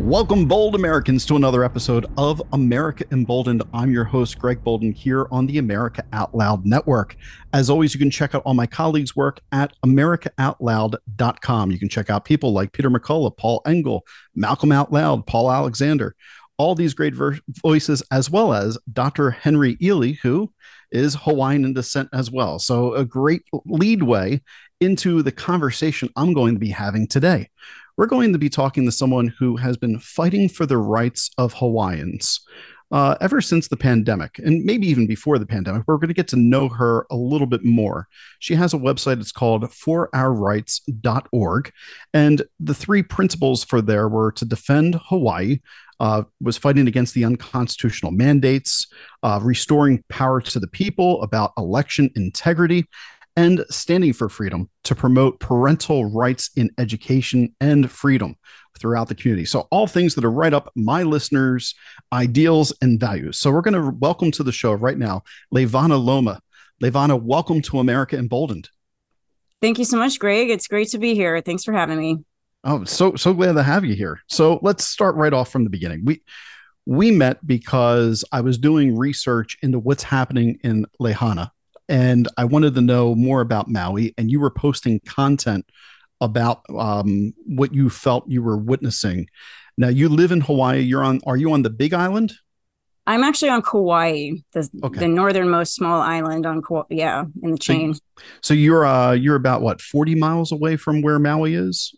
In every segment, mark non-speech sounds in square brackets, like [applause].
Welcome, bold Americans, to another episode of America Emboldened. I'm your host, Greg Boulden, here on the America Out Loud Network. As always, you can check out all my colleagues' work at AmericaOutloud.com. You can check out people like Peter McCullough, Paul Engel, Malcolm Out Loud, Paul Alexander, all these great ver- voices, as well as Dr. Henry Ealy, who is Hawaiian in descent as well. So, a great lead way into the conversation I'm going to be having today we're going to be talking to someone who has been fighting for the rights of Hawaiians uh, ever since the pandemic, and maybe even before the pandemic. We're going to get to know her a little bit more. She has a website, it's called forourrights.org. And the three principles for there were to defend Hawaii, uh, was fighting against the unconstitutional mandates, uh, restoring power to the people, about election integrity, and standing for freedom to promote parental rights in education and freedom throughout the community. So, all things that are right up my listeners' ideals and values. So, we're going to welcome to the show right now Levana Lomma. Levana, welcome to America Emboldened. Thank you so much, Greg. It's great to be here. Thanks for having me. Oh, so so glad to have you here. So let's start right off from the beginning. We we met because I was doing research into what's happening in Lahaina, and I wanted to know more about Maui. And you were posting content about um, what you felt you were witnessing. Now you live in Hawaii. You're on. Are you on the Big Island? I'm actually on Kauai, the, okay. the northernmost small island on Kauai, yeah, in the chain. So, so, you're uh you're about what 40 miles away from where Maui is?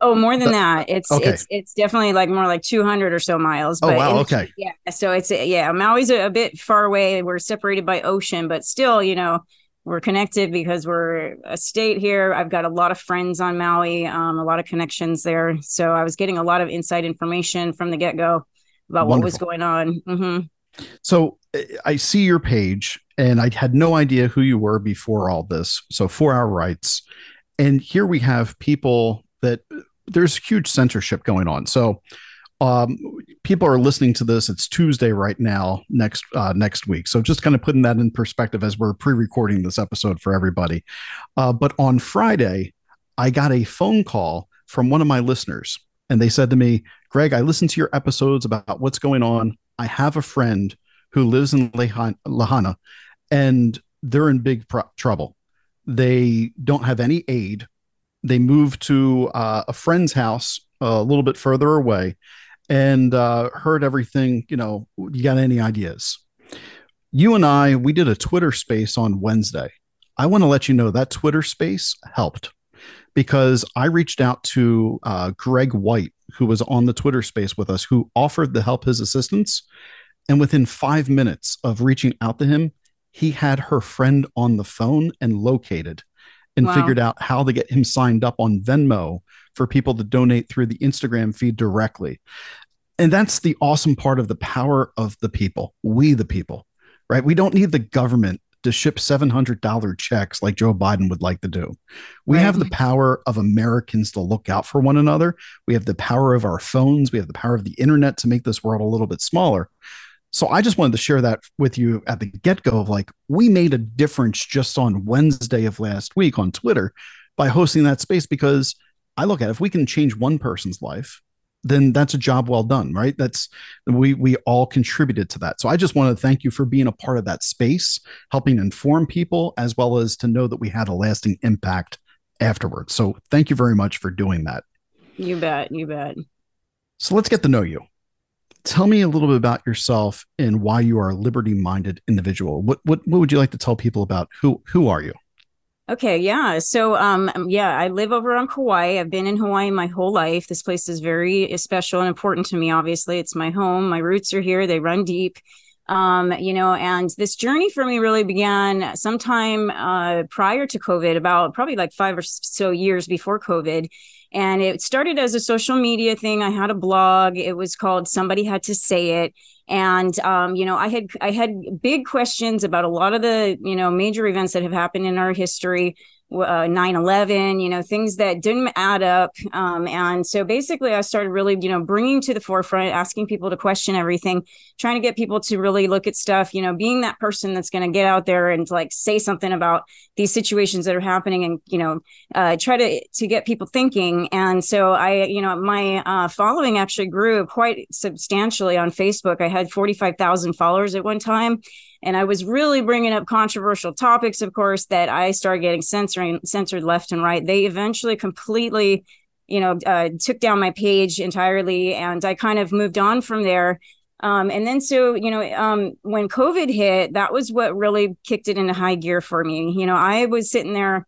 Oh, more than that. It's okay. it's it's definitely like more like 200 or so miles. oh wow, okay. Yeah, so it's yeah, Maui's a, a bit far away. We're separated by ocean, but still, you know, we're connected because we're a state here. I've got a lot of friends on Maui, um, a lot of connections there. So I was getting a lot of inside information from the get go about Wonderful. what was going on. Mm-hmm. So I see your page, and I had no idea who you were before all this. So, for our rights. And here we have people that there's huge censorship going on. So, um, people are listening to this. It's Tuesday right now, next uh, next week. So just kind of putting that in perspective as we're pre-recording this episode for everybody. Uh, but on Friday, I got a phone call from one of my listeners, and they said to me, Greg, I listened to your episodes about what's going on. I have a friend who lives in Lahaina and they're in big pro- trouble. They don't have any aid. They moved to uh, a friend's house a little bit further away and uh, heard everything. You know, you got any ideas? You and I, we did a Twitter space on Wednesday. I want to let you know that Twitter space helped because I reached out to uh, Greg White, who was on the Twitter space with us, who offered to help his assistants. And within five minutes of reaching out to him, he had her friend on the phone and located and wow. figured out how to get him signed up on Venmo for people to donate through the Instagram feed directly. And that's the awesome part of the power of the people, we the people, right? We don't need the government to ship $700 checks like Joe Biden would like to do. We right. have the power of Americans to look out for one another. We have the power of our phones. We have the power of the internet to make this world a little bit smaller. So I just wanted to share that with you at the get go of like, we made a difference just on Wednesday of last week on Twitter by hosting that space because I look at it, if we can change one person's life, then that's a job well done, right? That's we we all contributed to that. So I just want to thank you for being a part of that space, helping inform people as well as to know that we had a lasting impact afterwards. So thank you very much for doing that. You bet, you bet. So let's get to know you. Tell me a little bit about yourself and why you are a liberty-minded individual. What what what would you like to tell people about who who are you? Okay, yeah. So, um, um, yeah, I live over on Kauai. I've been in Hawaii my whole life. This place is very special and important to me. Obviously, it's my home. My roots are here. They run deep. Um, you know, and this journey for me really began sometime uh, prior to COVID, about probably like five or so years before COVID. And it started as a social media thing. I had a blog. It was called Somebody Had to Say It and um, you know i had i had big questions about a lot of the you know major events that have happened in our history uh, 9-11 you know things that didn't add up um, and so basically i started really you know bringing to the forefront asking people to question everything trying to get people to really look at stuff you know being that person that's going to get out there and like say something about these situations that are happening and you know uh, try to to get people thinking and so i you know my uh, following actually grew quite substantially on facebook. I had 45000 followers at one time and I was really bringing up controversial topics, of course, that I started getting censoring censored left and right. They eventually completely, you know, uh, took down my page entirely, and I kind of moved on from there. Um, and then so you know, um, when COVID hit, that was what really kicked it into high gear for me. You know, I was sitting there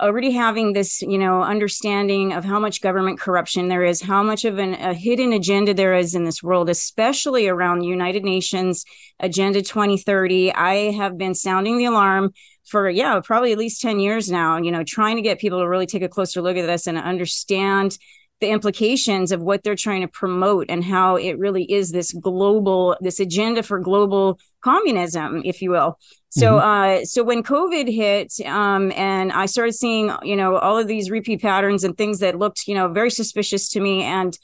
already having this you know understanding of how much government corruption there is how much of an, a hidden agenda there is in this world especially around united nations agenda 2030 i have been sounding the alarm for yeah probably at least 10 years now you know trying to get people to really take a closer look at this and understand the implications of what they're trying to promote and how it really is this global this agenda for global communism if you will so mm-hmm. uh so when covid hit um and i started seeing you know all of these repeat patterns and things that looked you know very suspicious to me and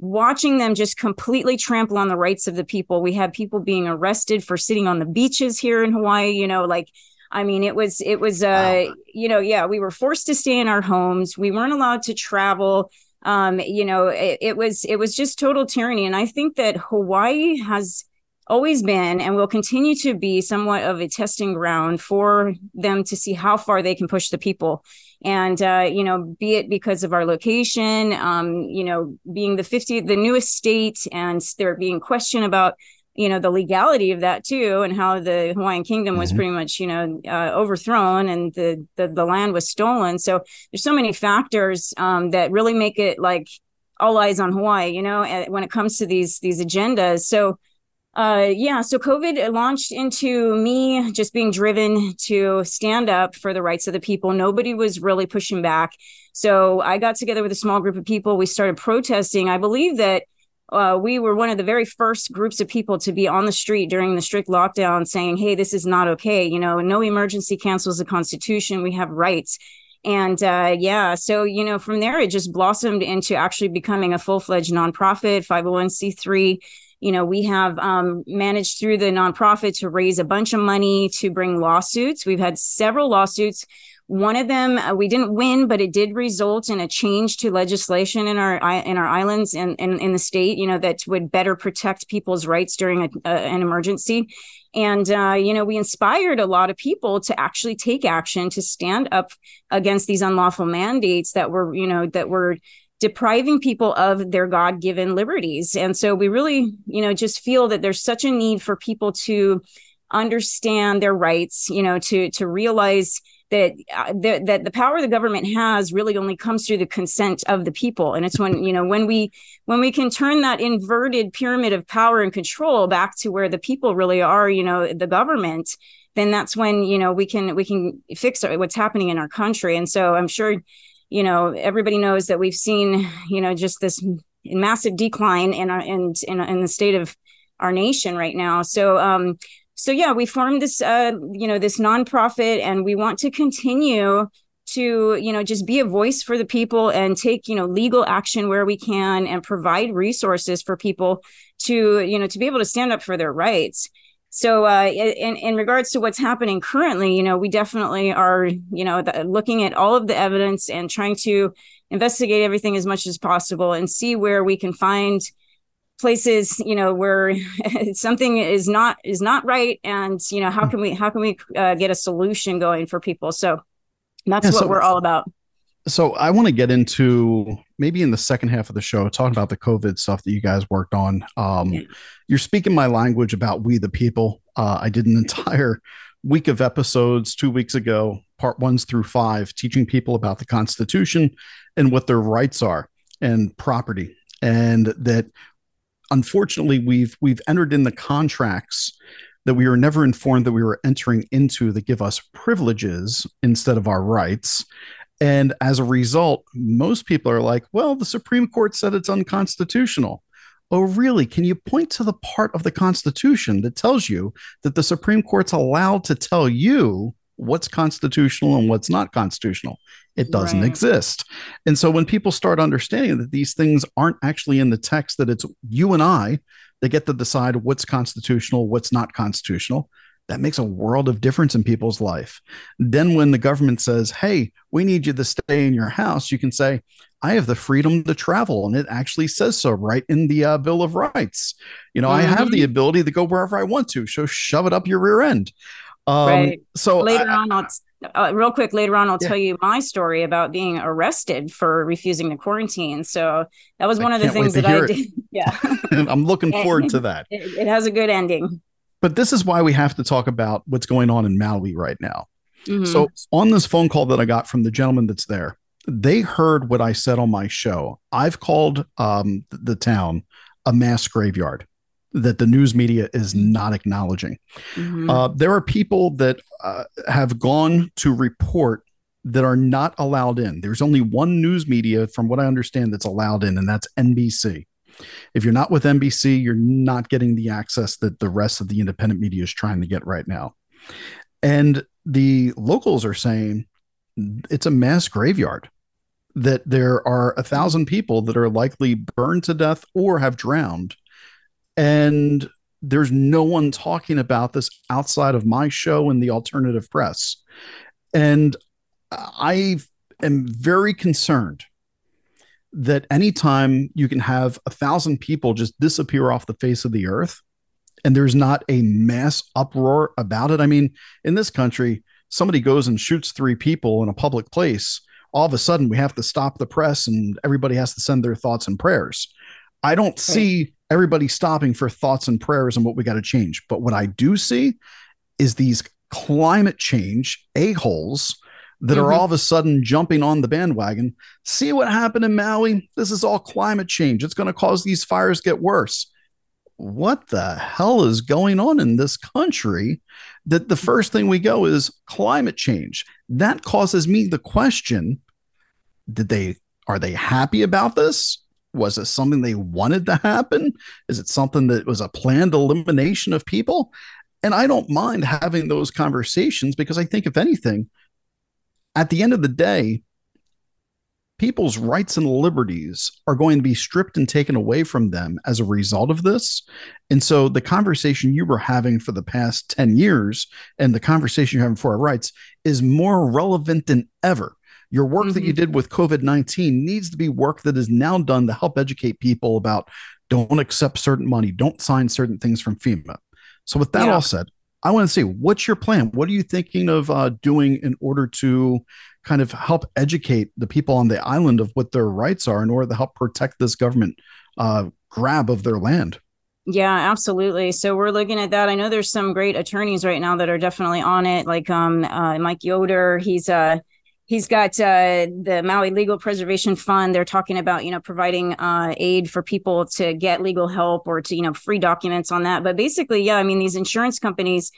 watching them just completely trample on the rights of the people we had people being arrested for sitting on the beaches here in hawaii you know like I mean, it was, it was, uh, wow. you know, yeah, we were forced to stay in our homes. We weren't allowed to travel um, you know, it, it was it was just total tyranny. And I think that Hawaii has always been and will continue to be somewhat of a testing ground for them to see how far they can push the people. And uh, you know be it because of our location um, you know being the 50 the newest state and there being question about you know the legality of that too and how the hawaiian kingdom was mm-hmm. pretty much you know uh, overthrown and the, the, the land was stolen. So there's so many factors um, that really make it like all eyes on hawaii you know when it comes to these these agendas. So uh, yeah, so COVID launched into me just being driven to stand up for the rights of the people. Nobody was really pushing back. So I got together with a small group of people. We started protesting. I believe that uh, we were one of the very first groups of people to be on the street during the strict lockdown saying, hey, this is not okay. You know, no emergency cancels the Constitution. We have rights. And uh, yeah, so, you know, from there, it just blossomed into actually becoming a full fledged nonprofit, 501c3. You know, we have um, managed through the nonprofit to raise a bunch of money to bring lawsuits. We've had several lawsuits one of them uh, we didn't win, but it did result in a change to legislation in our in our islands and in, in, the state. You know that would better protect people's rights during a, an emergency. And uh, you know we inspired a lot of people to actually take action to stand up against these unlawful mandates that were you know that were depriving people of their god-given liberties. And so we really you know just feel that there's such a need for people to understand their rights you know to to realize that uh, the, that the power the government has really only comes through the consent of the people. And it's when you know when we when we can turn that inverted pyramid of power and control back to where the people really are you know the government then that's when you know we can we can fix what's happening in our country. And so i'm sure you know everybody knows that we've seen you know just this massive decline in our in in, in the state of our nation right now. So um so yeah, we formed this uh, you know this nonprofit, and we want to continue to you know just be a voice for the people and take you know legal action where we can and provide resources for people to you know to be able to stand up for their rights so uh, in, in regards to what's happening currently you know we definitely are you know the, looking at all of the evidence and trying to investigate everything as much as possible and see where we can find places you know where [laughs] something is not is not right and you know how hmm. can we how can we uh, get a solution going for people so that's yeah, what so, we're all about so i want to get into maybe in the second half of the show talking about the covid stuff that you guys worked on um, yeah. you're speaking my language about we the people. Uh, i did an entire week of episodes two weeks ago part ones through five teaching people about the constitution and what their rights are and property. And that unfortunately we've we've entered in the contracts that we were never informed that we were entering into that give us privileges instead of our rights And as a result, most people are like, well, the Supreme Court said it's unconstitutional. Oh, really? Can you point to the part of the Constitution that tells you that the Supreme Court's allowed to tell you what's constitutional and what's not constitutional? It doesn't right. exist. And so when people start understanding that these things aren't actually in the text, that it's you and I that get to decide what's constitutional, what's not constitutional, that makes a world of difference in people's life. Then when the government says, hey, we need you to stay in your house, you can say, I have the freedom to travel. And it actually says so right in the uh, Bill of Rights. You know, mm-hmm. I have the ability to go wherever I want to. So shove it up your rear end. Um, right. So later I, on, I'll, uh, real quick, later on, I'll yeah. tell you my story about being arrested for refusing to quarantine. So that was one I of the things that I did. [laughs] Yeah. [laughs] I'm looking forward [laughs] to that. It, it has a good ending. But this is why we have to talk about what's going on in Maui right now. Mm-hmm. So, on this phone call that I got from the gentleman that's there, they heard what I said on my show. I've called um, the town a mass graveyard that the news media is not acknowledging. Mm-hmm. Uh, there are people that uh, have gone to report that are not allowed in. There's only one news media, from what I understand, that's allowed in, and that's NBC. If you're not with NBC, you're not getting the access that the rest of the independent media is trying to get right now. And the locals are saying it's a mass graveyard, that there are a thousand people that are likely burned to death or have drowned. And there's no one talking about this outside of my show and the alternative press. And I am very concerned that anytime you can have a thousand people just disappear off the face of the earth and there's not a mass uproar about it. I mean, in this country, somebody goes and shoots three people in a public place. All of a sudden, we have to stop the press and everybody has to send their thoughts and prayers. I don't see everybody stopping for thoughts and prayers and what we got to change. But what I do see is these climate change a-holes that mm-hmm. are all of a sudden jumping on the bandwagon. See what happened in Maui? This is all climate change. It's going to cause these fires get worse. What the hell is going on in this country that the first thing we go is climate change? That causes me the question, did they are they happy about this? Was it something they wanted to happen? Is it something that was a planned elimination of people? And I don't mind having those conversations because I think if anything, at the end of the day, people's rights and liberties are going to be stripped and taken away from them as a result of this. And so the conversation you were having for the past 10 years and the conversation you're having for our rights is more relevant than ever. Your work mm-hmm. that you mm-hmm. did with COVID 19 needs to be work that is now done to help educate people about don't accept certain money, don't sign certain things from FEMA. So, with that yeah. all said, I want to see what's your plan? What are you thinking of uh, doing in order to kind of help educate the people on the island of what their rights are in order to help protect this government uh, grab of their land? Yeah, absolutely. So we're looking at that. I know there's some great attorneys right now that are definitely on it, like um, uh, Mike Yoder. He's uh, he's got uh, the Maui Legal Preservation Fund. They're talking about you know providing uh, aid for people to get legal help or to you know free documents on that. But basically, yeah, I mean these insurance companies,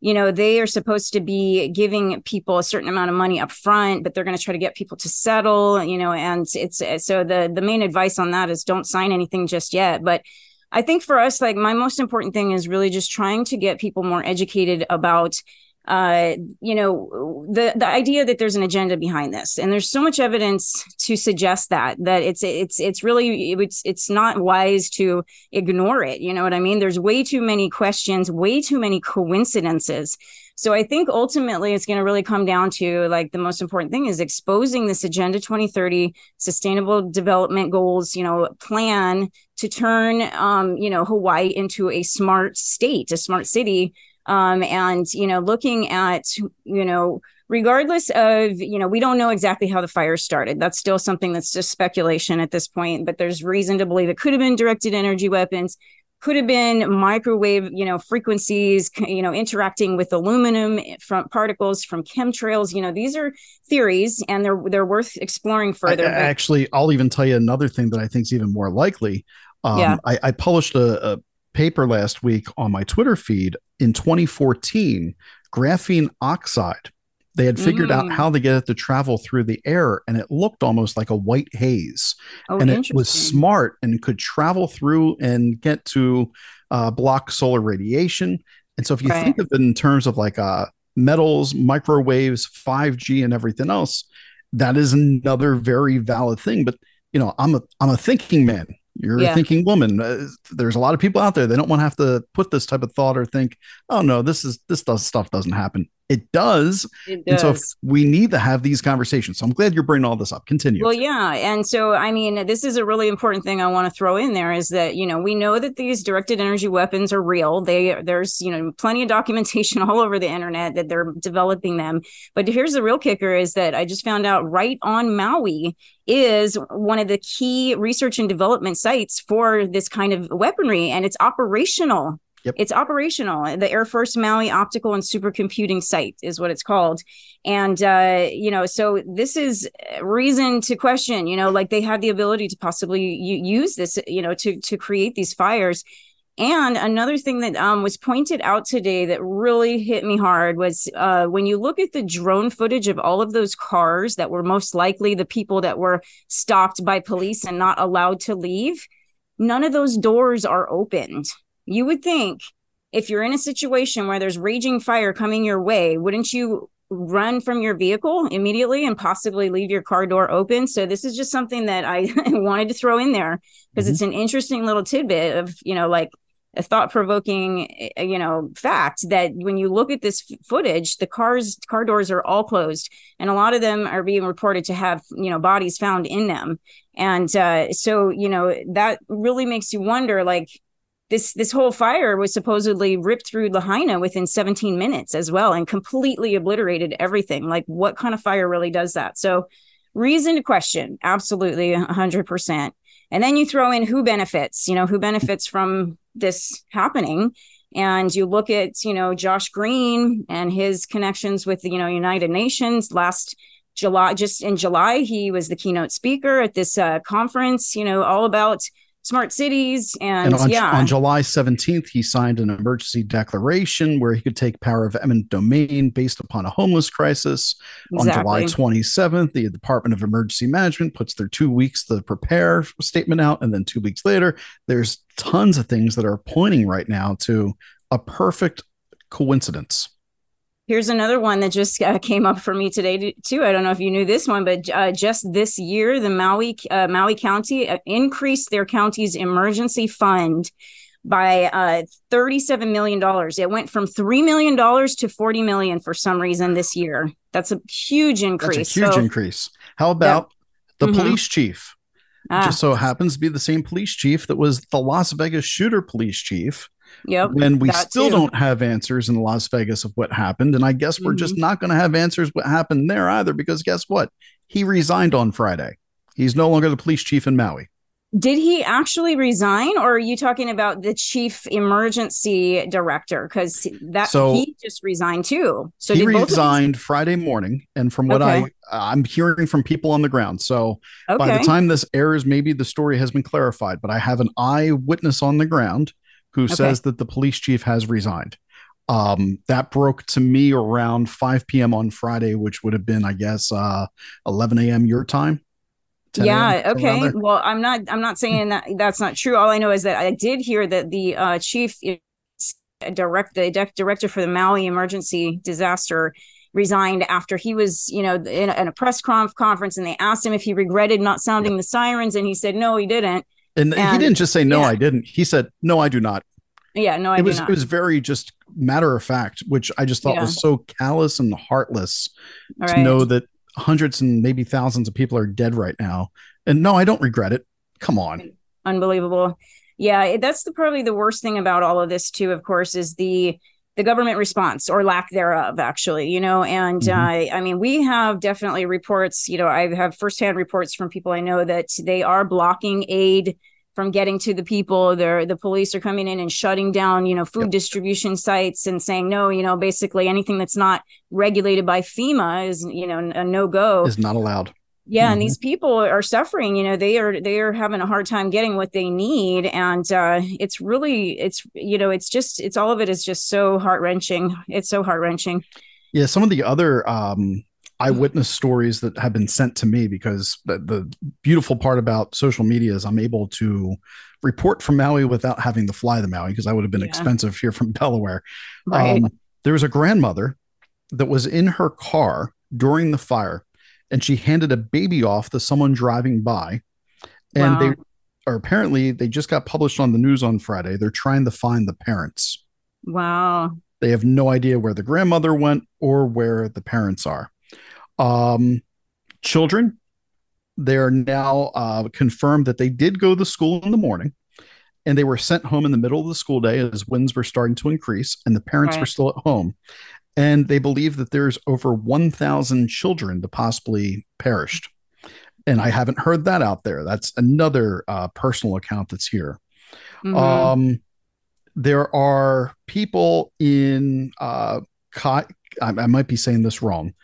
you know, they are supposed to be giving people a certain amount of money up front, but they're going to try to get people to settle. You know, and it's so the the main advice on that is don't sign anything just yet, but. I think for us, like my most important thing is really just trying to get people more educated about uh, you know, the the idea that there's an agenda behind this, and there's so much evidence to suggest that that it's it's it's really it's it's not wise to ignore it. You know what I mean? There's way too many questions, way too many coincidences. So I think ultimately it's going to really come down to like the most important thing is exposing this Agenda 2030 Sustainable Development Goals, you know, plan to turn, um, you know, Hawaii into a smart state, a smart city um, and you know looking at you know regardless of you know we don't know exactly how the fire started. That's still something that's just speculation at this point but there's reason to believe it could have been directed energy weapons could have been microwave you know frequencies you know interacting with aluminum from particles from chemtrails. You know these are theories and they're they're worth exploring further I, actually i'll even tell you another thing that i think is even more likely. Um, yeah. I, I published a, a paper last week on my Twitter feed in 2014, graphene oxide They had figured out Mm. how to get it to travel through the air, and it looked almost like a white haze. Oh, and it was smart and could travel through and get to uh, block solar radiation. And so, if you Right. think of it in terms of like uh, metals, microwaves, 5G, and everything else, that is another very valid thing. But you know, I'm a I'm a thinking man. You're a thinking woman. Uh, there's a lot of people out there. They don't want to have to put this type of thought or think, oh no, this is this stuff doesn't happen. It does. It And so we need to have these conversations. So I'm glad you're bringing all this up. Continue. Well, yeah. And so, I mean, this is a really important thing I want to throw in there is that, you know, we know that these directed energy weapons are real. They, there's, you know, plenty of documentation [laughs] all over the internet that they're developing them. But here's the real kicker is that I just found out right on Maui is one of the key research and development sites for this kind of weaponry, and it's operational. Yep. It's operational. The Air Force Maui Optical and Supercomputing Site is what it's called. And, uh, you know, so this is reason to question, you know, like they had the ability to possibly use this, you know, to, to create these fires. And another thing that um, was pointed out today that really hit me hard was uh, when you look at the drone footage of all of those cars that were most likely the people that were stopped by police and not allowed to leave, none of those doors are opened. You would think if you're in a situation where there's raging fire coming your way, wouldn't you run from your vehicle immediately and possibly leave your car door open? So this is just something that I [laughs] wanted to throw in there because Mhm. it's an interesting little tidbit of, you know, like a thought provoking, you know, fact that when you look at this f- footage, the cars, car doors are all closed and a lot of them are being reported to have, you know, bodies found in them. And uh, so, you know, that really makes you wonder, like, this this whole fire was supposedly ripped through Lahaina within 17 minutes as well and completely obliterated everything. Like what kind of fire really does that? So reason to question, absolutely 100%. And then you throw in who benefits, you know, who benefits from this happening and you look at, you know, Josh Green and his connections with the, you know, United Nations last July just in July he was the keynote speaker at this uh, conference, you know, all about smart cities and, And on, yeah on July 17th, he signed an emergency declaration where he could take power of eminent domain based upon a homeless crisis. On July 27th, the Department of Emergency Management puts their two weeks to prepare statement out. And then two weeks later, there's tons of things that are pointing right now to a perfect coincidence. Here's another one that just uh, came up for me today too. I don't know if you knew this one, but uh, just this year, the Maui uh, Maui County uh, increased their county's emergency fund by uh, thirty-seven million dollars. It went from three million dollars to forty million for some reason this year. That's a huge increase. That's a huge So, increase. How about the Mhm. police chief? ah, Just so happens to be the same police chief that was the Las Vegas shooter police chief. Yep. when we still too. don't have answers in Las Vegas of what happened. And I guess we're just Mm-hmm. not going to have answers what happened there either, because guess what? He resigned on Friday. He's no longer the police chief in Maui. Did he actually resign, or are you talking about the chief emergency director? Because that So- he just resigned too. So he resigned Friday morning, and from what Okay. I I'm hearing from people on the ground. So Okay. by the time this airs, maybe the story has been clarified. But I have an eyewitness on the ground who Okay. says that the police chief has resigned. Um, that broke to me around 5 p.m. on Friday, which would have been, I guess, uh, 11 a.m. your time. yeah okay well i'm not i'm not saying that that's not true all i know is that i did hear that the uh chief direct the director for the maui emergency disaster resigned after he was you know in a, in a press conf- conference and they asked him if he regretted not sounding the sirens and he said no he didn't And, he didn't just say no, yeah. I didn't. He said no, I do not. yeah no i it do was not it was very just matter of fact, which I just thought Yeah. was so callous and heartless all to right know that hundreds and maybe thousands of people are dead right now. And no, I don't regret it. Come on. unbelievable yeah that's the probably the worst thing about all of this too of course is the the government response or lack thereof actually you know and Mhm. uh, i mean we have definitely reports you know i have firsthand reports from people i know that they are blocking aid from getting to the people they're the police are coming in and shutting down you know food Yep. distribution sites and saying no you know basically anything that's not regulated by fema is you know a no-go Is not allowed. Yeah, Mhm. and these people are suffering. You know, they are they are having a hard time getting what they need, and uh, it's really it's you know it's just it's all of it is just so heart wrenching. It's so heart wrenching. Yeah, some of the other um, eyewitness stories that have been sent to me because the, the beautiful part about social media is I'm able to report from Maui without having to fly to Maui because I would have been Yeah. expensive here from [laughs] Delaware. Right. Um, there was a grandmother that was in her car during the fire and she handed a baby off to someone driving by. And Wow. they or apparently they just got published on the news on Friday. They're trying to find the parents. wow. They have no idea where the grandmother went or where the parents are. Um, children, they're now uh, confirmed that they did go to school in the morning and they were sent home in the middle of the school day as winds were starting to increase and the parents were still at home. And they believe that there's over 1,000 children that possibly perished. And I haven't heard that out there. That's another uh, personal account that's here. Mhm. Um, there are people in uh, Kai, I, I might be saying this wrong.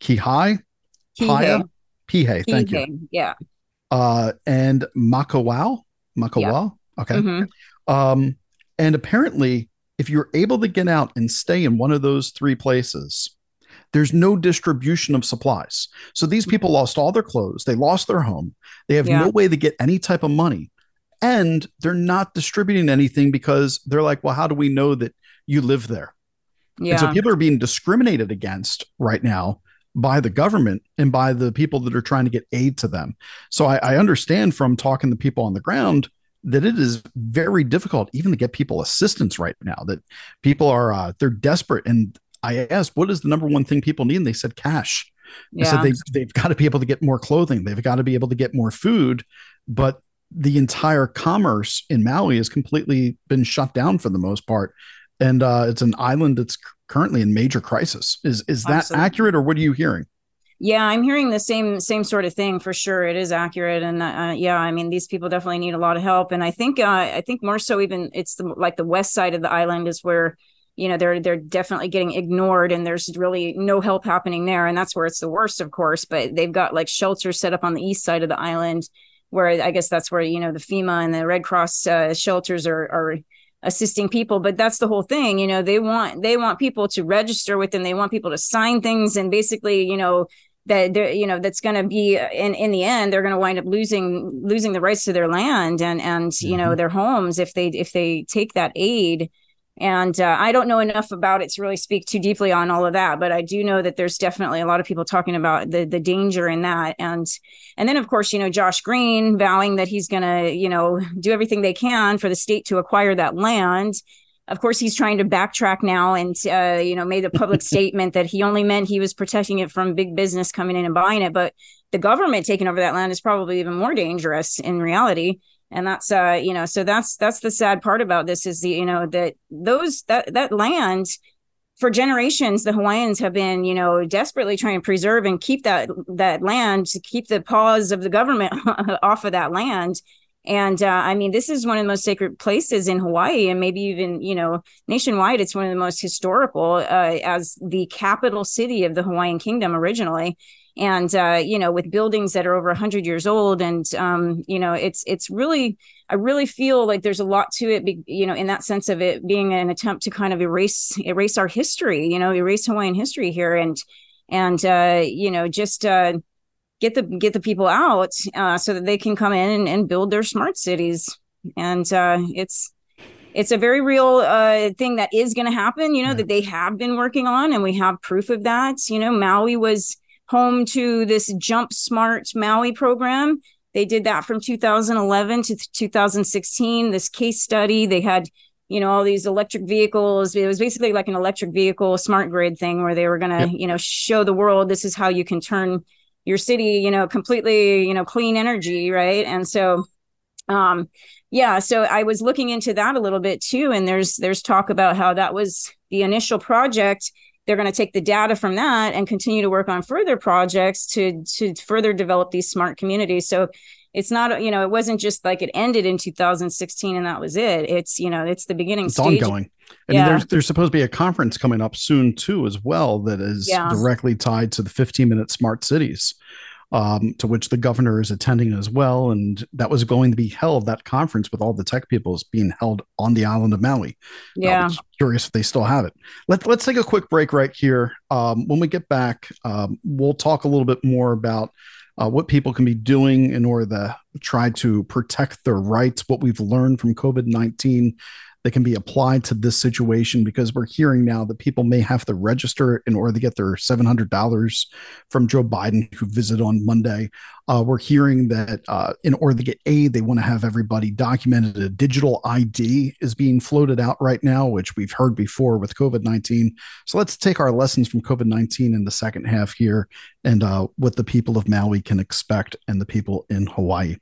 Kihai, Kihei. Pihei, thank you. Yeah. Uh, and Makawao, Makawao. Okay. Mhm. Um, and apparently, if you're able to get out and stay in one of those three places, there's no distribution of supplies. So these mm-hmm. people lost all their clothes, they lost their home, they have Yeah. no way to get any type of money, and they're not distributing anything because they're like, well, how do we know that you live there? Yeah. And so people are being discriminated against right now by the government and by the people that are trying to get aid to them. So I, I understand from talking to people on the ground that it is very difficult even to get people assistance right now. That people are uh, they're desperate. And I asked, what is the number one thing people need? And they said cash. Yeah. said they've, they've got to be able to get more clothing. They've got to be able to get more food. But the entire commerce in Maui has completely been shut down for the most part. And uh, it's an island that's currently in major crisis. Is is that Absolutely. accurate or what are you hearing? Yeah, I'm hearing the same same sort of thing for sure. It is accurate, and uh, yeah, I mean these people definitely need a lot of help, and I think uh, I think more so even it's the like the west side of the island is where you know they're they're definitely getting ignored, and there's really no help happening there, and that's where it's the worst, of course. But they've got like shelters set up on the east side of the island, where I guess that's where you know the FEMA and the Red Cross uh, shelters are are assisting people but that's the whole thing you know they want they want people to register with them they want people to sign things and basically you know that they're you know that's going to be in in the end they're going to wind up losing losing the rights to their land and and you know their homes if they if they take that aid. And uh, i don't know enough about it to really speak too deeply on all of that but i do know that there's definitely a lot of people talking about the the danger in that. And and then of course you know josh green vowing that he's going to you know do everything they can for the state to acquire that land of course he's trying to backtrack now and uh, you know made a public [laughs] statement that he only meant he was protecting it from big business coming in and buying it. But the government taking over that land is probably even more dangerous in reality. And that's uh you know so that's that's the sad part about this is the you know that those that that land for generations the hawaiians have been you know desperately trying to preserve and keep that that land to keep the paws of the government [laughs] off of that land and uh, I mean, this is one of the most sacred places in Hawaii, and maybe even you know nationwide. It's one of the most historical uh, as the capital city of the Hawaiian Kingdom originally, and uh, you know with buildings that are over hundred years old, and um, you know it's it's really I really feel like there's a lot to it, you know, in that sense of it being an attempt to kind of erase erase our history, you know, erase Hawaiian history here, and and uh, you know just. Get the get the people out uh, so that they can come in and, and build their smart cities. And uh, it's it's a very real uh, thing that is going to happen you know Yeah. that they have been working on and we have proof of that. You know maui was home to this jump smart maui program. They did that from 2011 to 2016 this case study. They had you know all these electric vehicles. It was basically like an electric vehicle smart grid thing where they were going to Yep. you know show the world this is how you can turn your city you know completely you know clean energy right? And so um yeah so i was looking into that a little bit too and there's there's talk about how that was the initial project. They're going to take the data from that and continue to work on further projects to to further develop these smart communities. So it's not you know it wasn't just like it ended in 2016 and that was it it's you know it's the beginning It's stage ongoing. And Yeah. there's there's supposed to be a conference coming up soon too, as well, that is Yeah. directly tied to the 15 minute smart cities. um, to which the governor is attending as well. And that was going to be held, that conference with all the tech people is being held on the island of Maui. Yeah. curious if they still have it. Let, let's take a quick break right here. Um, when we get back, um, we'll talk a little bit more about uh, what people can be doing in order to try to protect their rights, what we've learned from COVID 19 that can be applied to this situation because we're hearing now that people may have to register in order to get their $700 from Joe Biden, who visited on Monday. Uh, we're hearing that uh, in order to get aid, they want to have everybody documented. A digital ID is being floated out right now, which we've heard before with COVID 19. So let's take our lessons from COVID 19 in the second half here and uh, what the people of Maui can expect and the people in Hawaii.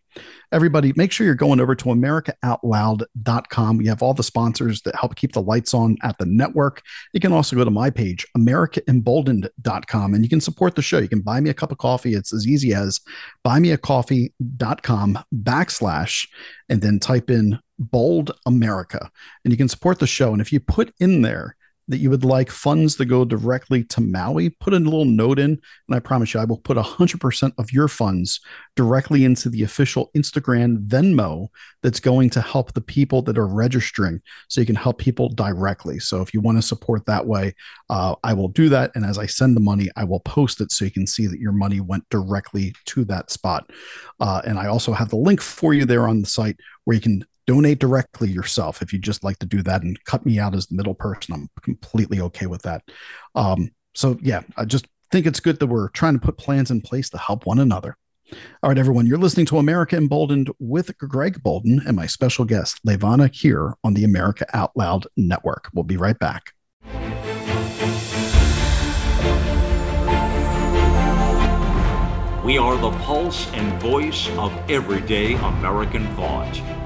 Everybody, make sure you're going over to AmericaOutloud.com. We have all the sponsors that help keep the lights on at the network. You can also go to my page, AmericaEmboldened.com, and you can support the show. You can buy me a cup of coffee. It's as easy as buymeacoffee.com backslash and then type in bold America and you can support the show. And if you put in there that you would like funds to go directly to Maui, put a little note in, and I promise you, I will put 100% of your funds directly into the official Instagram Venmo that's going to help the people that are registering so you can help people directly. So if you want to support that way, uh, I will do that. And as I send the money, I will post it so you can see that your money went directly to that spot. Uh, and I also have the link for you there on the site where you can donate directly yourself if you just like to do that and cut me out as the middle person. I'm completely okay with that. Um, so yeah i just think it's good that we're trying to put plans in place to help one another. All right everyone you're listening to america emboldened with greg boulden and my special guest levana here on the america out loud network. We'll be right back. We are the pulse and voice of everyday American thought.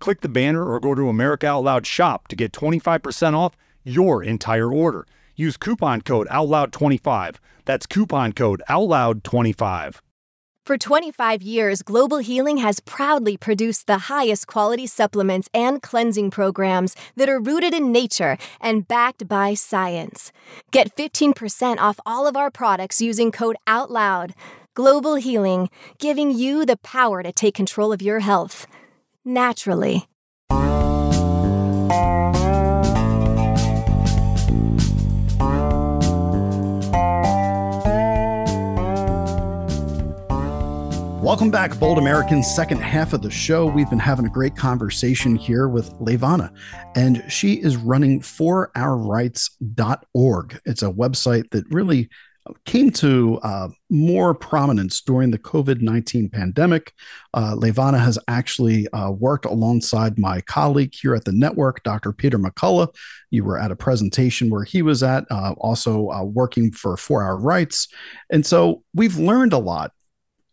Click the banner or go to America Out Loud shop to get 25% off your entire order. Use coupon code OUTLOUD25. That's coupon code OUTLOUD25. For 25 years, Global Healing has proudly produced the highest quality supplements and cleansing programs that are rooted in nature and backed by science. Get 15% off all of our products using code OUTLOUD. Global Healing, giving you the power to take control of your health naturally. Welcome back, Bold Americans. Second half of the show. We've been having a great conversation here with Levana, and she is running forourrights.org. It's a website that really came to uh, more prominence during the COVID 19 pandemic. Uh, Levana has actually uh, worked alongside my colleague here at the network, Dr. Peter McCullough. You were at a presentation where he was at, uh, also uh, working for For Our Rights. And so we've learned a lot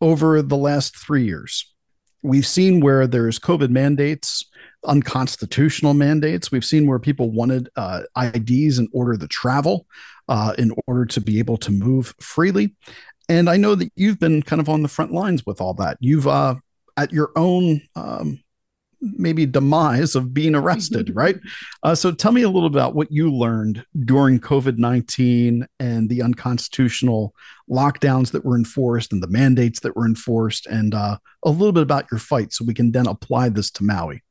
over the last three years. We've seen where there's COVID mandates unconstitutional mandates. We've seen where people wanted uh, IDs in order to travel, uh, in order to be able to move freely. And I know that you've been kind of on the front lines with all that. You've, uh, at your own um, maybe demise of being arrested, right? Uh, so tell me a little about what you learned during COVID 19 and the unconstitutional lockdowns that were enforced and the mandates that were enforced, and uh, a little bit about your fight so we can then apply this to Maui.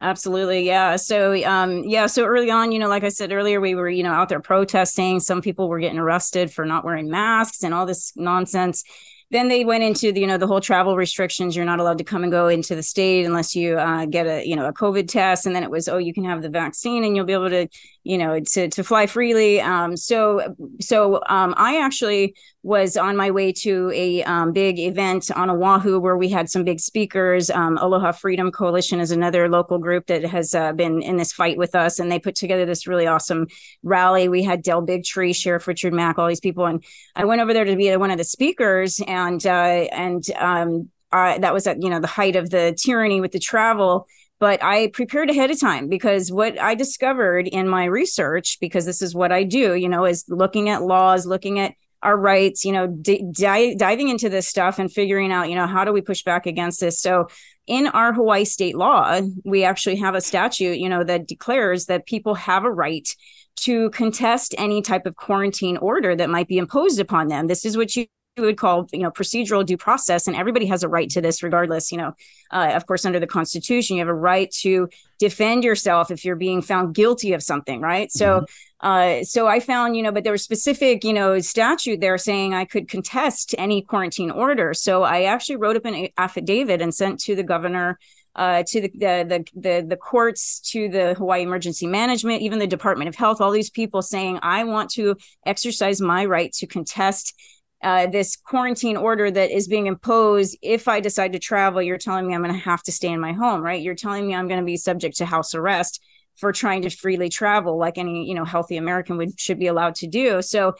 Absolutely. Yeah. So, um, yeah. So early on, you know, like I said earlier, we were, you know, out there protesting. Some people were getting arrested for not wearing masks and all this nonsense then they went into the, you know the whole travel restrictions. You're not allowed to come and go into the state unless you uh, get a you know a COVID test. And then it was oh you can have the vaccine and you'll be able to you know to to fly freely. Um, so so um, I actually was on my way to a um, big event on Oahu where we had some big speakers. Um, Aloha Freedom Coalition is another local group that has uh, been in this fight with us, and they put together this really awesome rally. We had Del Bigtree, Sheriff Richard Mack, all these people, and I went over there to be one of the speakers, and uh, and um, that was at you know the height of the tyranny with the travel but I prepared ahead of time because what I discovered in my research, because this is what I do, you know, is looking at laws, looking at our rights, you know, di- diving into this stuff and figuring out, you know, how do we push back against this? So in our Hawaii state law, we actually have a statute, you know, that declares that people have a right to contest any type of quarantine order that might be imposed upon them. This is what you would call you know procedural due process and everybody has a right to this regardless you know. Uh, of course under the constitution you have a right to defend yourself if you're being found guilty of something right? So mm-hmm. uh, so i found you know but there was specific you know statute there saying i could contest any quarantine order. So i actually wrote up an affidavit and sent to the governor uh, to the, the, the the courts, to the Hawaii Emergency Management, even the Department of Health, all these people saying, I want to exercise my right to contest uh, this quarantine order that is being imposed if i decide to travel you're telling me i'm going to have to stay in my home right? You're telling me i'm going to be subject to house arrest for trying to freely travel like any you know healthy american would should be allowed to do. So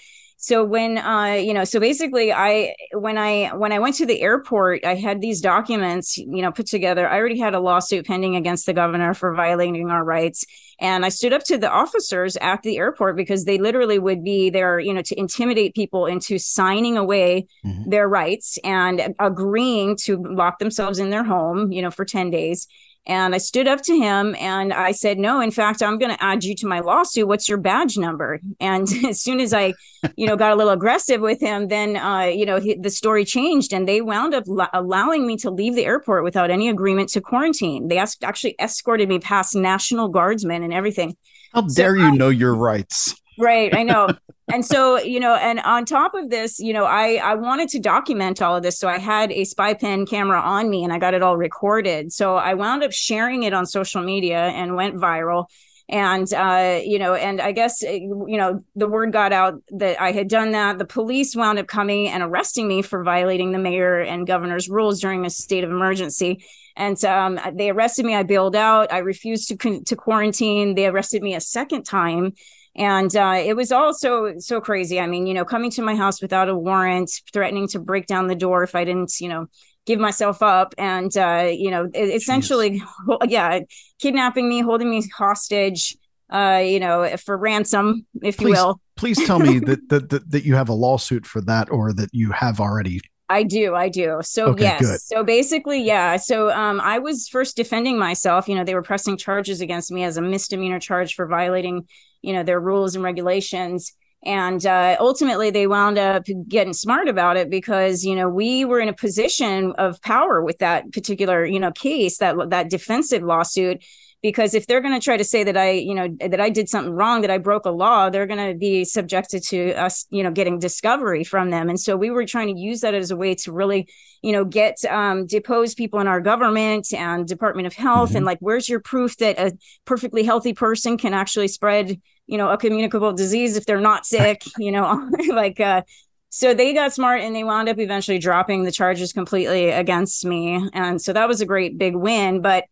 so when uh you know so basically i when i when i went to the airport i had these documents you know put together. I already had a lawsuit pending against the governor for violating our rights. And i stood up to the officers at the airport because they literally would be there you know to intimidate people into signing away mm-hmm. their rights and agreeing to lock themselves in their home you know for 10 days and I stood up to him and I said, No, in fact, I'm going to add you to my lawsuit. What's your badge number? [laughs] And [laughs] as soon as I, you know, got a little aggressive with him, then, uh, you know, he, the story changed and they wound up lo- allowing me to leave the airport without any agreement to quarantine. They asked, actually escorted me past National Guardsmen and everything. How dare so you I, know your rights? Right. I know. and so, you know, and on top of this, you know, I I wanted to document all of this. So I had a spy pen camera on me and I got it all recorded. So I wound up sharing it on social media and went viral. And uh, you know, and I guess uh, you know, the word got out that I had done that. The police wound up coming and arresting me for violating the mayor and governor's rules during a state of emergency. And um, they arrested me. I bailed out. I refused to to quarantine. They arrested me a second time and uh, it was all so so crazy i mean you know coming to my house without a warrant threatening to break down the door if i didn't you know give myself up and uh, you know essentially Jeez. yeah kidnapping me holding me hostage uh, you know for ransom if please, you will please tell me that, that that that you have a lawsuit for that or that you have already I do, I do. So okay, yes. Good. So basically, yeah. So um I was first defending myself. You know, they were pressing charges against me as a misdemeanor charge for violating you know their rules and regulations. And uh, ultimately they wound up getting smart about it because you know we were in a position of power with that particular you know case that that defensive lawsuit. Because if they're going to try to say that i you know that i did something wrong that i broke a law they're going to be subjected to us you know getting discovery from them. And so we were trying to use that as a way to really you know get um, depose people in our government and department of health mm-hmm. and like where's your proof that a perfectly healthy person can actually spread you know a communicable disease if they're not sick [laughs] you know [laughs] like uh so they got smart and they wound up eventually dropping the charges completely against me. And so that was a great big win. But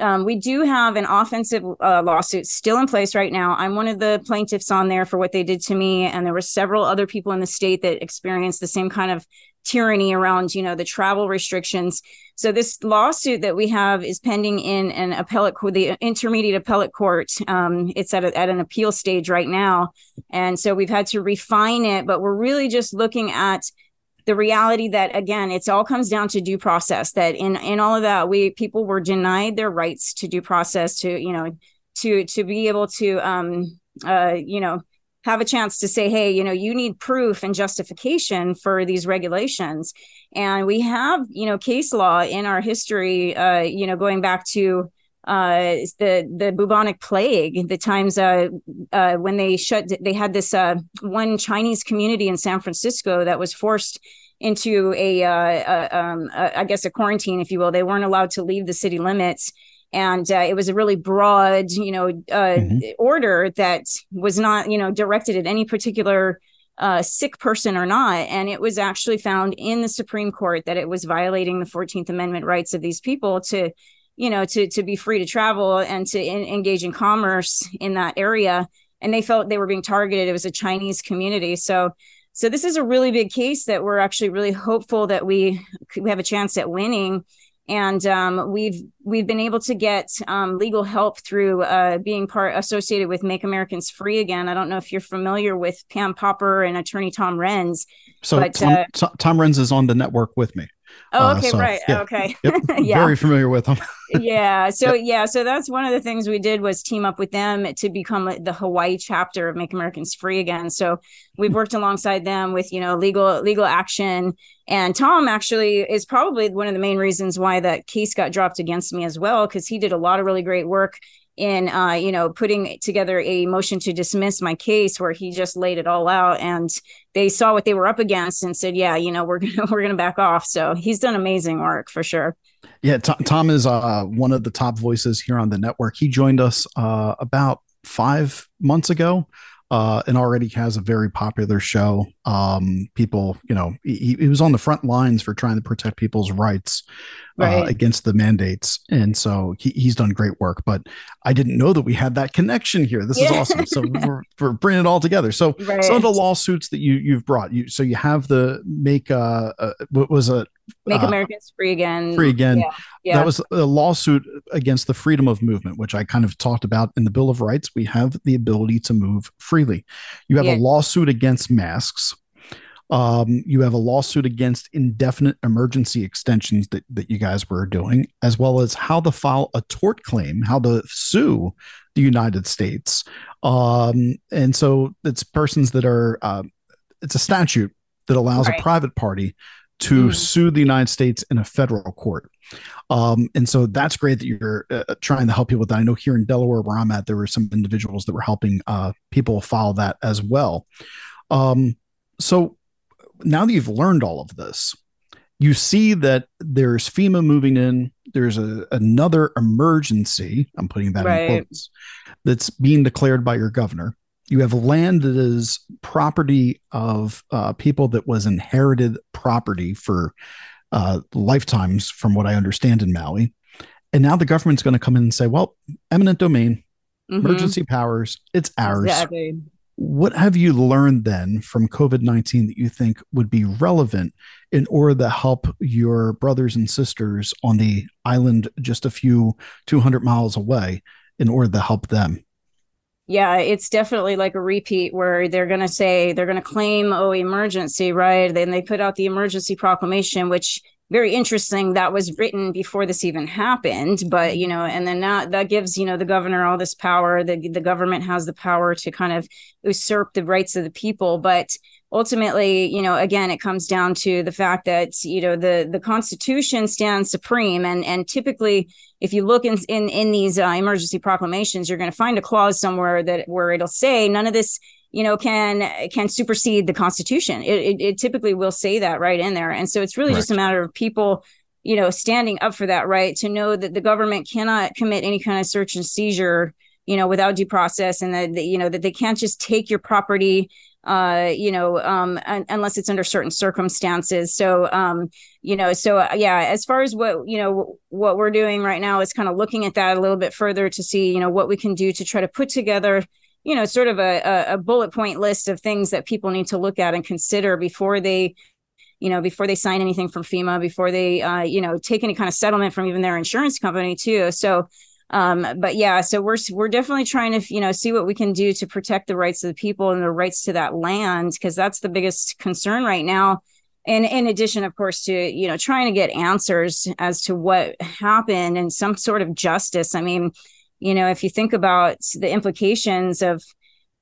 um, we do have an offensive uh, lawsuit still in place right now. I'm one of the plaintiffs on there for what they did to me, and there were several other people in the state that experienced the same kind of tyranny around, you know, the travel restrictions. So this lawsuit that we have is pending in an appellate court, the intermediate appellate court. Um, it's at a, at an appeal stage right now, and so we've had to refine it, but we're really just looking at the reality that again it's all comes down to due process that in in all of that we people were denied their rights to due process to you know to to be able to um uh you know have a chance to say hey you know you need proof and justification for these regulations and we have you know case law in our history uh you know going back to uh, the the bubonic plague, the times uh, uh, when they shut, they had this uh, one Chinese community in San Francisco that was forced into a, uh, a, um, a, I guess, a quarantine, if you will. They weren't allowed to leave the city limits. And uh, it was a really broad, you know, mm-hmm. order that was not, you know, directed at any particular uh, sick person or not. And it was actually found in the Supreme Court that it was violating the 14th Amendment rights of these people to you know to to be free to travel and to in, engage in commerce in that area and they felt they were being targeted it was a chinese community so so this is a really big case that we're actually really hopeful that we we have a chance at winning and um, we've we've been able to get um, legal help through uh, being part associated with Make Americans Free Again. I don't know if you're familiar with Pam Popper and attorney Tom Renz. So but, Tom, uh, Tom Renz is on the network with me. Oh, uh, okay, uh, so, right. Yeah. Okay. [laughs] Yep. [laughs] yeah. Very familiar with them. [laughs] yeah. So yep. yeah, so that's one of the things we did was team up with them to become the Hawaii chapter of Make Americans Free Again. So we've worked alongside them with, you know, legal legal action. And Tom actually is probably one of the main reasons why that case got dropped against me as well, because he did a lot of really great work in uh, you know putting together a motion to dismiss my case where he just laid it all out and they saw what they were up against and said yeah you know we're [laughs] gonna we're gonna back off. So he's done amazing work for sure. Yeah Tom, Tom is uh, one of the top voices here on the network. He joined us uh, about five months ago uh, and already has a very popular show. Um, people, you know, he, he, was on the front lines for trying to protect people's rights right. uh, against the mandates, and so he, he's done great work. But I didn't know that we had that connection here. This yeah. is awesome. So [laughs] we're, we're, bringing it all together. So right. some of the lawsuits that you you've brought, you so you have the make uh, uh what was it Make uh, Americans Free Again. Free Again. Yeah, yeah. That was a lawsuit against the freedom of movement, which I kind of talked about in the Bill of Rights. We have the ability to move freely. You have a lawsuit against masks. Um, you have a lawsuit against indefinite emergency extensions that, that you guys were doing, as well as how to file a tort claim, how to sue the United States. Um, and so it's persons that are, uh, it's a statute that allows right. a private party to mm. sue the United States in a federal court. Um, and so that's great that you're uh, trying to help people with that. I know here in Delaware, where I'm at, there were some individuals that were helping uh, people file that as well. Um, so now that you've learned all of this, you see that there's FEMA moving in. There's a, another emergency. I'm putting that right. in quotes that's being declared by your governor you have land that is property of uh, people that was inherited property for uh, lifetimes, from what I understand in Maui. And now the government's going to come in and say, well, eminent domain, mm-hmm. emergency powers, it's ours. Exactly. What have you learned then from COVID 19 that you think would be relevant in order to help your brothers and sisters on the island just a few 200 miles away in order to help them? yeah, it's definitely like a repeat where they're going to say they're going to claim oh emergency, right? Then they put out the emergency proclamation, which very interesting. That was written before this even happened, but you know, and then that that gives you know the governor all this power. The the government has the power to kind of usurp the rights of the people, but ultimately, you know, again, it comes down to the fact that you know the the Constitution stands supreme, and and typically, if you look in in, in these uh, emergency proclamations, you're going to find a clause somewhere that where it'll say none of this you know can can supersede the constitution. It, it, it, typically will say that right in there. And so it's really Correct. just a matter of people you know standing up for that right to know that the government cannot commit any kind of search and seizure you know without due process and that you know that they can't just take your property uh you know um un- unless it's under certain circumstances. So um you know so uh, yeah as far as what you know what we're doing right now is kind of looking at that a little bit further to see you know what we can do to try to put together you know sort of a, a bullet point list of things that people need to look at and consider before they you know before they sign anything from fema before they uh, you know take any kind of settlement from even their insurance company too so um, but yeah, so we're we're definitely trying to you know see what we can do to protect the rights of the people and the rights to that land because that's the biggest concern right now. And in addition, of course, to you know trying to get answers as to what happened and some sort of justice. I mean, you know, if you think about the implications of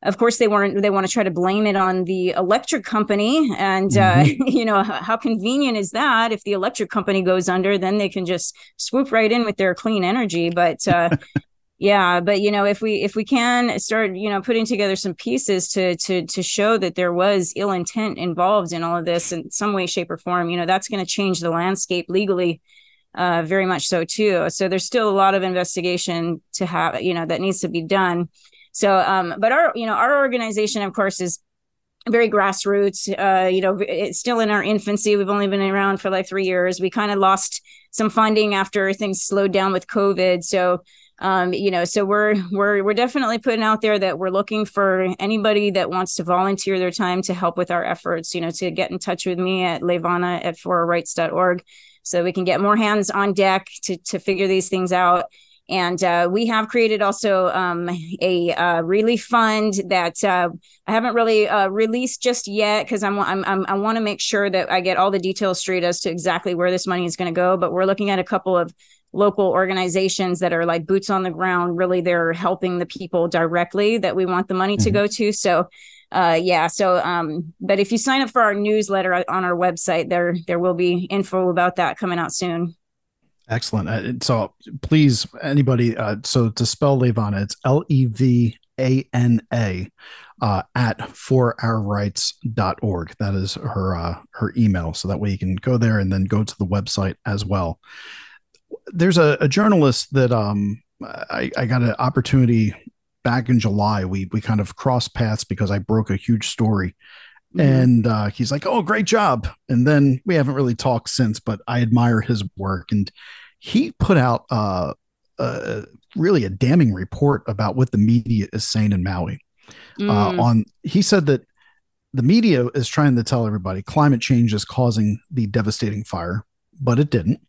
of course they weren't they want to try to blame it on the electric company and uh, mm-hmm. uh, [laughs] you know how convenient is that? If the electric company goes under then they can just swoop right in with their clean energy. But uh, [laughs] yeah but you know if we if we can start you know putting together some pieces to to to show that there was ill intent involved in all of this in some way shape or form you know that's going to change the landscape legally uh, very much so too so there's still a lot of investigation to have you know that needs to be done so, um, but our, you know, our organization, of course, is very grassroots. Uh, you know, it's still in our infancy. We've only been around for like three years. We kind of lost some funding after things slowed down with COVID. So, um, you know, so we're we're we're definitely putting out there that we're looking for anybody that wants to volunteer their time to help with our efforts. You know, to get in touch with me at levana at forights.org so we can get more hands on deck to to figure these things out. And uh, we have created also um, a uh, relief fund that uh, I haven't really uh, released just yet because I'm, I'm, I'm, i want to make sure that I get all the details straight as to exactly where this money is going to go. But we're looking at a couple of local organizations that are like boots on the ground. Really, they're helping the people directly that we want the money mm-hmm. to go to. So uh yeah so um but if you sign up for our newsletter on our website there there will be info about that coming out soon Excellent. Uh, so please, anybody, uh, so to spell Levana, it's L E V A N A uh, at forourrights.org. That is her uh, her email. So that way you can go there and then go to the website as well. There's a, a journalist that um, I, I got an opportunity back in July. We we kind of crossed paths because I broke a huge story Mm-hmm. And uh, he's like, "Oh, great job!" And then we haven't really talked since, but I admire his work. And he put out uh, uh, really a damning report about what the media is saying in Maui. Uh, mm. Uh, on he said that the media is trying to tell everybody climate change is causing the devastating fire, but it didn't.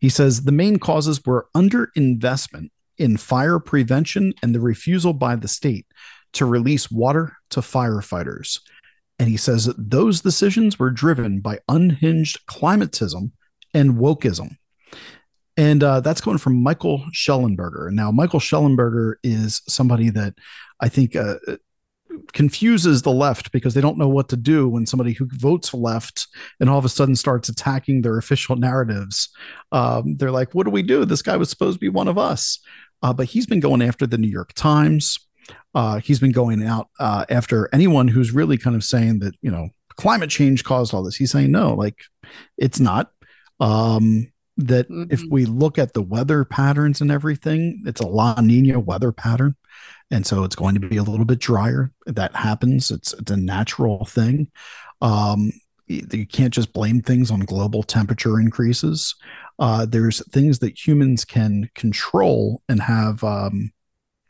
He says the main causes were underinvestment in fire prevention and the refusal by the state to release water to firefighters. And he says that those decisions were driven by unhinged climatism and wokeism. And uh, that's going from Michael Shellenberger. Now, Michael Shellenberger is somebody that I think uh, confuses the left because they don't know what to do when somebody who votes left and all of a sudden starts attacking their official narratives. Um, they're like, what do we do? This guy was supposed to be one of us. Uh, but he's been going after the New York Times. Uh, he's been going out uh, after anyone who's really kind of saying that you know climate change caused all this. He's saying no, like it's not. Um, that mm-hmm. if we look at the weather patterns and everything, it's a La Nina weather pattern, and so it's going to be a little bit drier. That happens. It's it's a natural thing. Um, you can't just blame things on global temperature increases. Uh, there's things that humans can control and have um,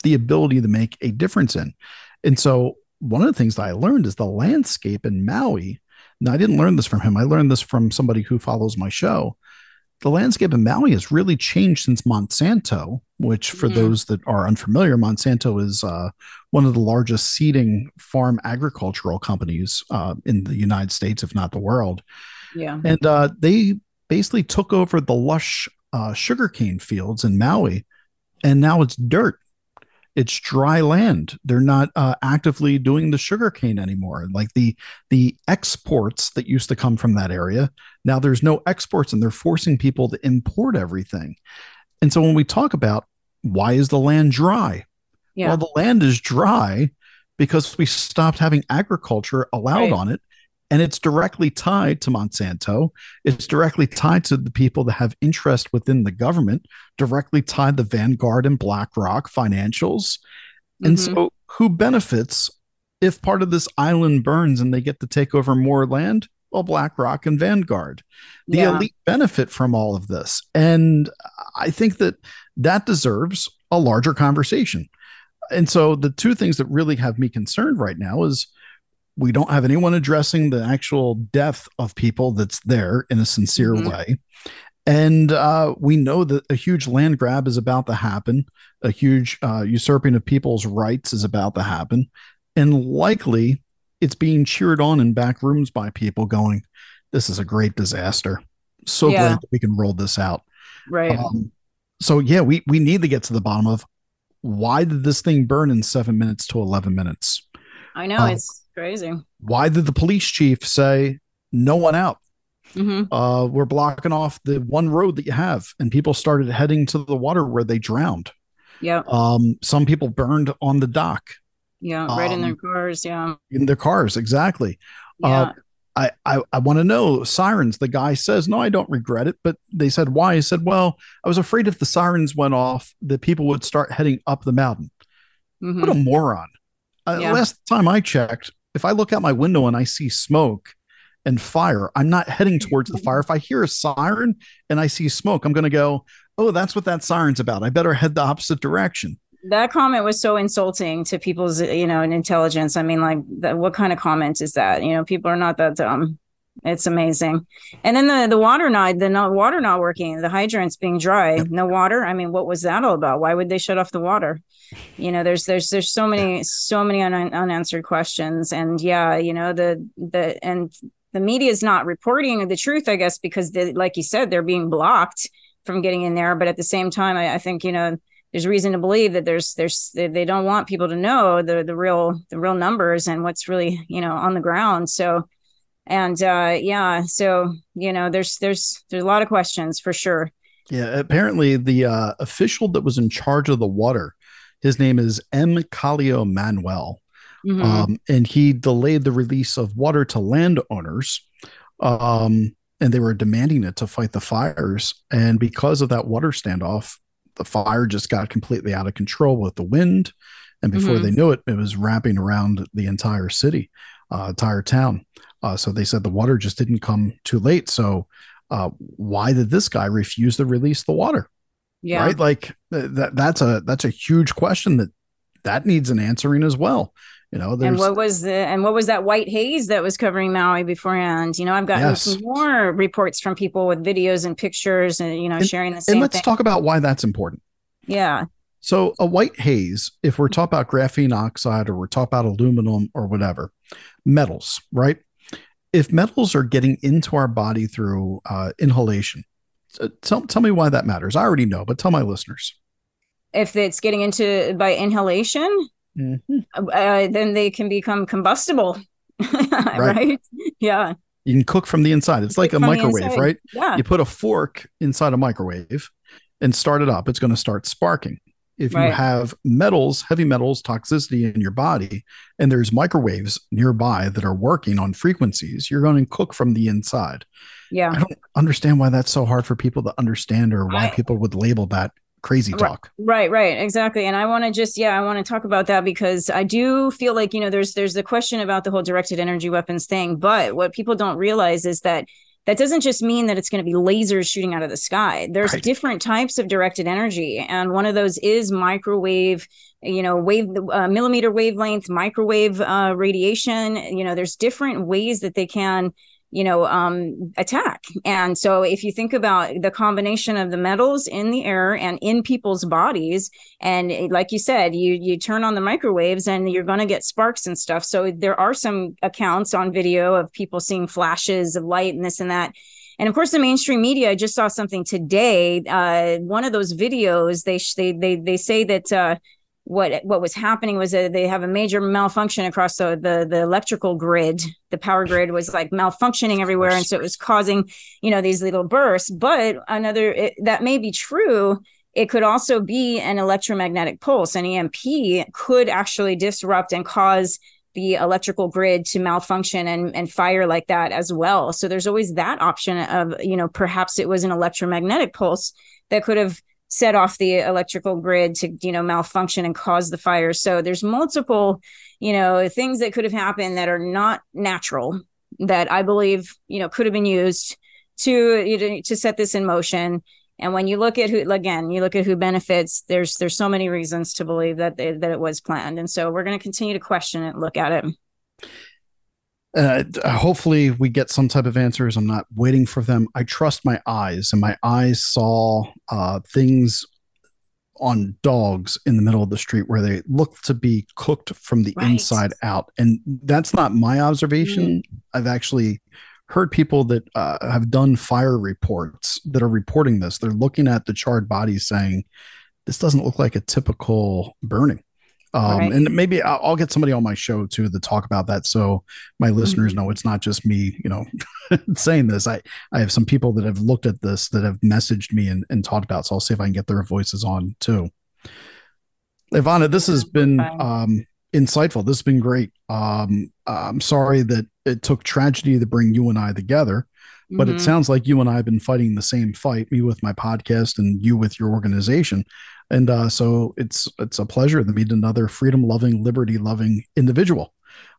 the ability to make a difference in. And so one of the things that I learned is the landscape in Maui. Now I didn't learn this from him. I learned this from somebody who follows my show. The landscape in Maui has really changed since Monsanto, which for mm-hmm. those that are unfamiliar, Monsanto is uh, one of the largest seeding farm agricultural companies uh, in the United States, if not the world. Yeah. And uh, they basically took over the lush uh, sugarcane fields in Maui, and now it's dirt it's dry land. They're not uh, actively doing the sugarcane anymore. Like the the exports that used to come from that area, now there's no exports, and they're forcing people to import everything. And so when we talk about why is the land dry? Yeah. Well, the land is dry because we stopped having agriculture allowed right. on it and it's directly tied to Monsanto. It's directly tied to the people that have interest within the government, directly tied to Vanguard and BlackRock financials. And mm-hmm. so, who benefits if part of this island burns and they get to take over more land? Well, BlackRock and Vanguard. The yeah. elite benefit from all of this. And I think that that deserves a larger conversation. And so, the two things that really have me concerned right now is we don't have anyone addressing the actual death of people that's there in a sincere mm-hmm. way. And uh, we know that a huge land grab is about to happen. A huge uh, usurping of people's rights is about to happen. And likely it's being cheered on in back rooms by people going this is a great disaster. So yeah. glad that we can roll this out. Right. Um, so yeah we we need to get to the bottom of why did this thing burn in seven minutes to 11 minutes? I know Uh, it's crazy. Why did the police chief say no one out? hmm Uh, we're blocking off the one road that you have, and people started heading to the water where they drowned. Yeah, Um, some people burned on the dock yeah, right in their Um, cars. Yeah, in their cars. Exactly. yeah. Uh, I, I, I want to know sirens. The guy says, No, I don't regret it. But they said, Why? He said, Well, I was afraid if the sirens went off, that people would start heading up the mountain. mhm. What a moron. Uh, Yeah. Last time I checked, if I look out my window and I see smoke and fire, I'm not heading towards the fire. Mm-hmm. If I hear a siren and I see smoke, I'm going to go, Oh, that's what that siren's about. I better head the opposite direction. that comment was so insulting to people's you know intelligence i mean like that, what kind of comment is that you know people are not that dumb it's amazing. And then the the water not the not water not working the hydrants being dry no water? I mean what was that all about? Why would they shut off the water? You know there's there's there's so many so many un- unanswered questions. And yeah you know the the and the media is not reporting the truth i guess because they, like you said they're being blocked from getting in there. But at the same time i, I think you know there's reason to believe that there's there's they they don't want people to know the the real the real numbers and what's really you know on the ground. So and uh yeah so you know there's there's there's a lot of questions for sure Yeah, apparently the uh, official that was in charge of the water, his name is M. Kaleo Manuel, Mhm. um, and he delayed the release of water to landowners, um, and they were demanding it to fight the fires. And because of that water standoff, the fire just got completely out of control with the wind, and before Mhm. they knew it, it was wrapping around the entire city, uh, entire town. Uh, so they said the water just didn't come too late. So uh, why did this guy refuse to release the water? yeah Right? Like that that's a that's a huge question that that needs an answering as well. You know, and what was the and what was that white haze that was covering Maui beforehand? You know, I've gotten Yes. some more reports from people with videos and pictures and you know sharing the same and let's thing. talk about why that's important. yeah, So a white haze, if we're talking about graphene oxide or we're talking about aluminum or whatever, metals, right? If metals are getting into our body through uh, inhalation, uh, tell, tell me why that matters. I already know, but tell my listeners. if it's getting into by inhalation, uh, then they can become combustible, [laughs] right. Yeah, You can cook from the inside. It's like a microwave, right? yeah, You put a fork inside a microwave and start it up, it's going to start sparking. If you have metals, heavy metals, toxicity in your body, and there's microwaves nearby that are working on frequencies, you're going to cook from the inside. yeah. I don't understand why that's so hard for people to understand or why I- people would label that crazy talk. Right, right, exactly. And I want to just yeah, I want to talk about that because I do feel like, you know, there's there's the question about the whole directed energy weapons thing, but what people don't realize is that that doesn't just mean that it's going to be lasers shooting out of the sky. There's Right. different types of directed energy, and one of those is microwave, you know, wave uh, millimeter wavelength, microwave uh, radiation. You know, there's different ways that they can you know um attack. And so if you think about the combination of the metals in the air and in people's bodies and eh, like you said you you turn on the microwaves and you're going to get sparks and stuff. So there are some accounts on video of people seeing flashes of light and this and that. And of course the mainstream media i just saw something today uh one of those videos they sh- they they, they say that uh what what was happening was that they have a major malfunction across the, the the electrical grid. The power grid was like malfunctioning everywhere and so it was causing you know these little bursts. But another it, that may be true it could also be an electromagnetic pulse. An emp could actually disrupt and cause the electrical grid to malfunction and, and fire like that as well. So there's always that option of you know perhaps it was an electromagnetic pulse that could have set off the electrical grid to you know malfunction and cause the fire. So there's multiple you know things that could have happened that are not natural that i believe you know could have been used to you know, to set this in motion. And when you look at who again you look at who benefits there's there's so many reasons to believe that they, that it was planned. And so we're going to continue to question it look at it Uh, hopefully, we get some type of answers. I'm not waiting for them. I trust my eyes, and my eyes saw uh, things on dogs in the middle of the street where they look to be cooked from the Right. inside out. And that's not my observation. I've actually heard people that uh, have done fire reports that are reporting this. They're looking at the charred bodies saying, this doesn't look like a typical burning. Um, Right. And maybe I'll, I'll get somebody on my show too to talk about that, so my listeners know it's not just me, you know, [laughs] saying this. I I have some people that have looked at this that have messaged me and, and talked about. So I'll see if I can get their voices on too. Ivana, this has been um, insightful. This has been great. Um, I'm sorry that it took tragedy to bring you and I together, but it Mhm. sounds like you and I have been fighting the same fight. Me with my podcast, and you with your organization. And uh, so it's it's a pleasure to meet another freedom loving, liberty loving individual.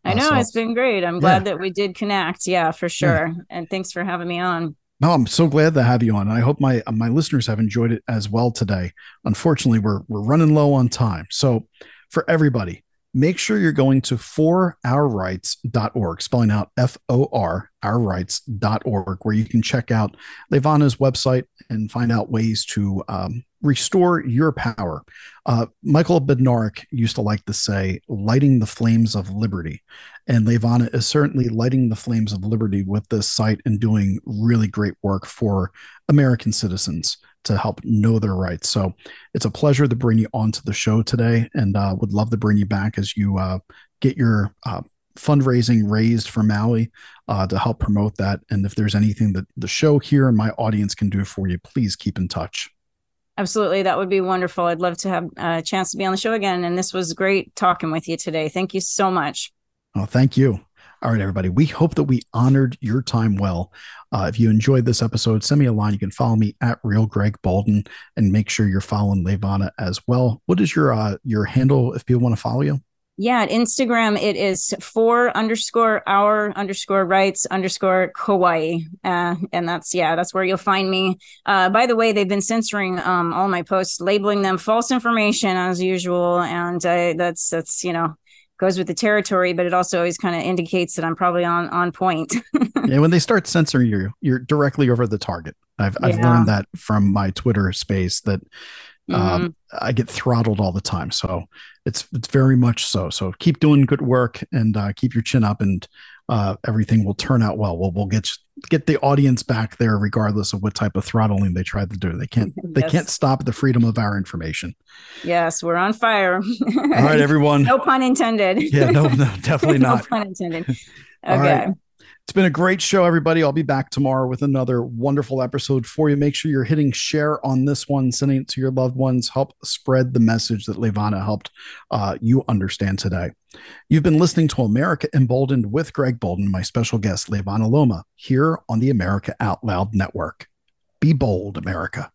I Uh, know so- it's been great. I'm glad that we did connect. Yeah, for sure. And thanks for having me on. No, I'm so glad to have you on. I hope my my listeners have enjoyed it as well today. Unfortunately, we're we're running low on time. So for everybody, make sure you're going to forourrights.org, spelling out F-O-R, ourrights.org, where you can check out Levana's website and find out ways to um, restore your power. Uh, Michael Badnarik used to like to say, lighting the flames of liberty. And Levana is certainly lighting the flames of liberty with this site and doing really great work for American citizens to help know their rights. So it's a pleasure to bring you onto the show today and uh, would love to bring you back as you uh, get your uh, fundraising raised for Maui uh, to help promote that. And if there's anything that the show here and my audience can do for you, please keep in touch. Absolutely. That would be wonderful. I'd love to have a chance to be on the show again. And this was great talking with you today. Thank you so much. Oh, thank you. All right, everybody. We hope that we honored your time well. Uh, if you enjoyed this episode, send me a line. You can follow me at Real Greg Boulden and make sure you're following Levana as well. What is your uh, your handle if people want to follow you? Yeah, at Instagram, it is for underscore our underscore rights underscore Kauai. Uh, and that's, yeah, that's where you'll find me. Uh, by the way, they've been censoring um, all my posts, labeling them false information as usual. And uh, that's, that's, you know, goes with the territory, but it also always kind of indicates that I'm probably on, on point. [laughs] yeah, when they start censoring you, you're directly over the target. I've, I've learned that from my Twitter space that Mhm. um, I get throttled all the time. So it's it's very much so. So keep doing good work and uh, keep your chin up, and uh, everything will turn out well. We'll we'll get get the audience back there, regardless of what type of throttling they tried to do. They can't [laughs] they Yes. can't stop the freedom of our information. yes, we're on fire. All right, [laughs] everyone. no pun intended. Yeah, no, no, definitely [laughs] not. no pun intended. Okay. It's been a great show, everybody. I'll be back tomorrow with another wonderful episode for you. Make sure you're hitting share on this one, sending it to your loved ones. Help spread the message that Levana helped uh, you understand today. You've been listening to America Emboldened with Greg Boulden, my special guest, Levana Lomma, here on the America Out Loud Network. Be bold, America.